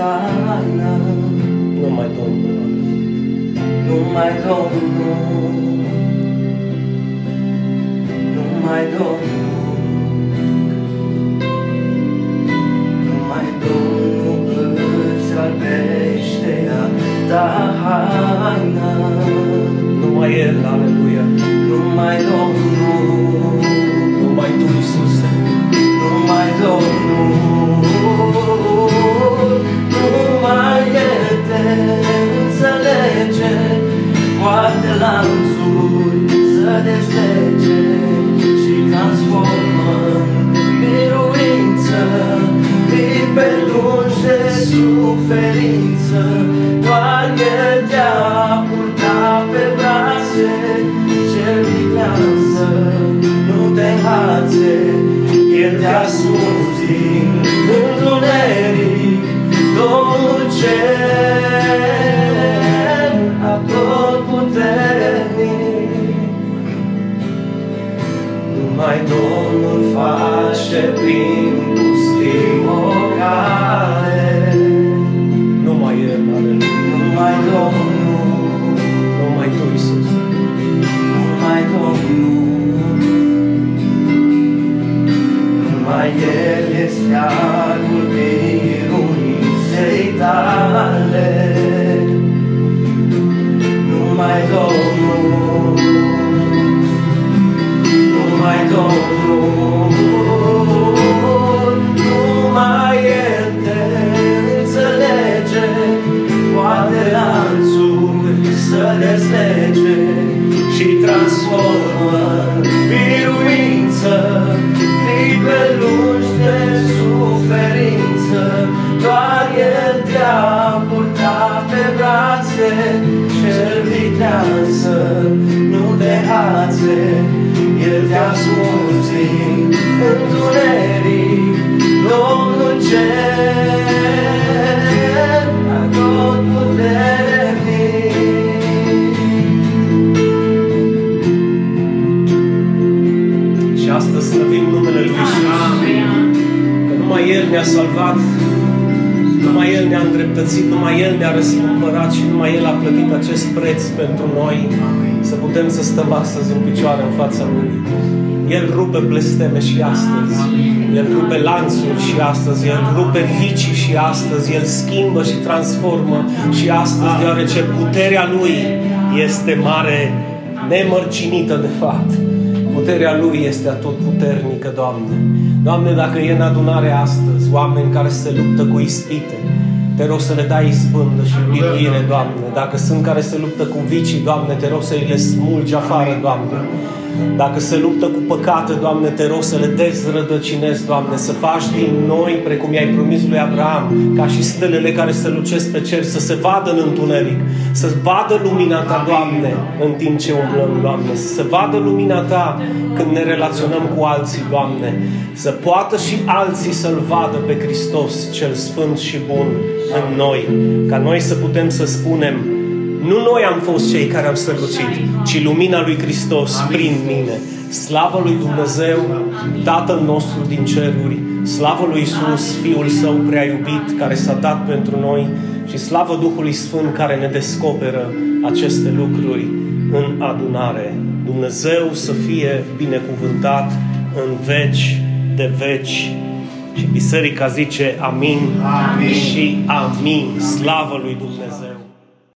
taină, Numai Domnul. numai Domnul, numai Domnul, numai Domnul îți albește a ta haină, Numai El, aleluia. numai Domnul, Numai Tu, Iisuse. numai Domnul, să destege și transformă în biruință, pe lungi de suferință, doar El te-a purtat pe brațe, cel viclează, nu te înhațe, El te-a ascuns din întuneric, Domnul cer, Domnul face prin pustii o cale, Numai El, aleluia. numai Domnul, Numai Tu, Iisus. numai Domnul, numai El este agul biruinței tale, numai Domnul, numai Domnul, numai El te înțelege, poate lanțuri să deslege și transformă în biruință clipe lungi de suferință. Doar El te-a purtat pe brațe, cel vitează, nu te hațe. El te-a ascuns din întuneric, Domnul cer, tot puternic. Și astăzi slăvim numele Lui Iisus. Că numai El ne-a salvat, numai El ne-a îndreptățit, numai El ne-a răscumpărat și numai El a plătit acest preț pentru noi să putem să stăm astăzi în picioare în fața Lui. El rupe blesteme și astăzi. El rupe lanțuri și astăzi. El rupe vicii și astăzi. El schimbă și transformă și astăzi, deoarece puterea Lui este mare, nemărcinită de fapt. Puterea Lui este atotputernică, Doamne. Doamne, dacă e în adunare astăzi oameni care se luptă cu ispite, te rog să le dai izbândă și biruire, Doamne. Dacă sunt care se luptă cu vicii, Doamne, te rog să îi le smulgi afară, Doamne. Dacă se luptă cu păcate, Doamne, te rog să le dezrădăcinezi, Doamne, să faci din noi, precum i-ai promis lui Abraham, ca și stelele care se lucesc pe cer, să se vadă în întuneric, să vadă lumina Ta, Doamne, în timp ce umblăm, Doamne, să se vadă lumina Ta când ne relaționăm cu alții, Doamne, să poată și alții să-L vadă pe Hristos, cel Sfânt și Bun, în noi, ca noi să putem să spunem, nu noi am fost cei care am strălucit, ci lumina lui Hristos prin mine. Slavă lui Dumnezeu, Tatăl nostru din ceruri, slavă lui Isus, Fiul Său prea iubit, care s-a dat pentru noi și slavă Duhului Sfânt care ne descoperă aceste lucruri în adunare. Dumnezeu să fie binecuvântat în veci de veci. Și biserica zice amin, amin. și amin. Slavă lui Dumnezeu!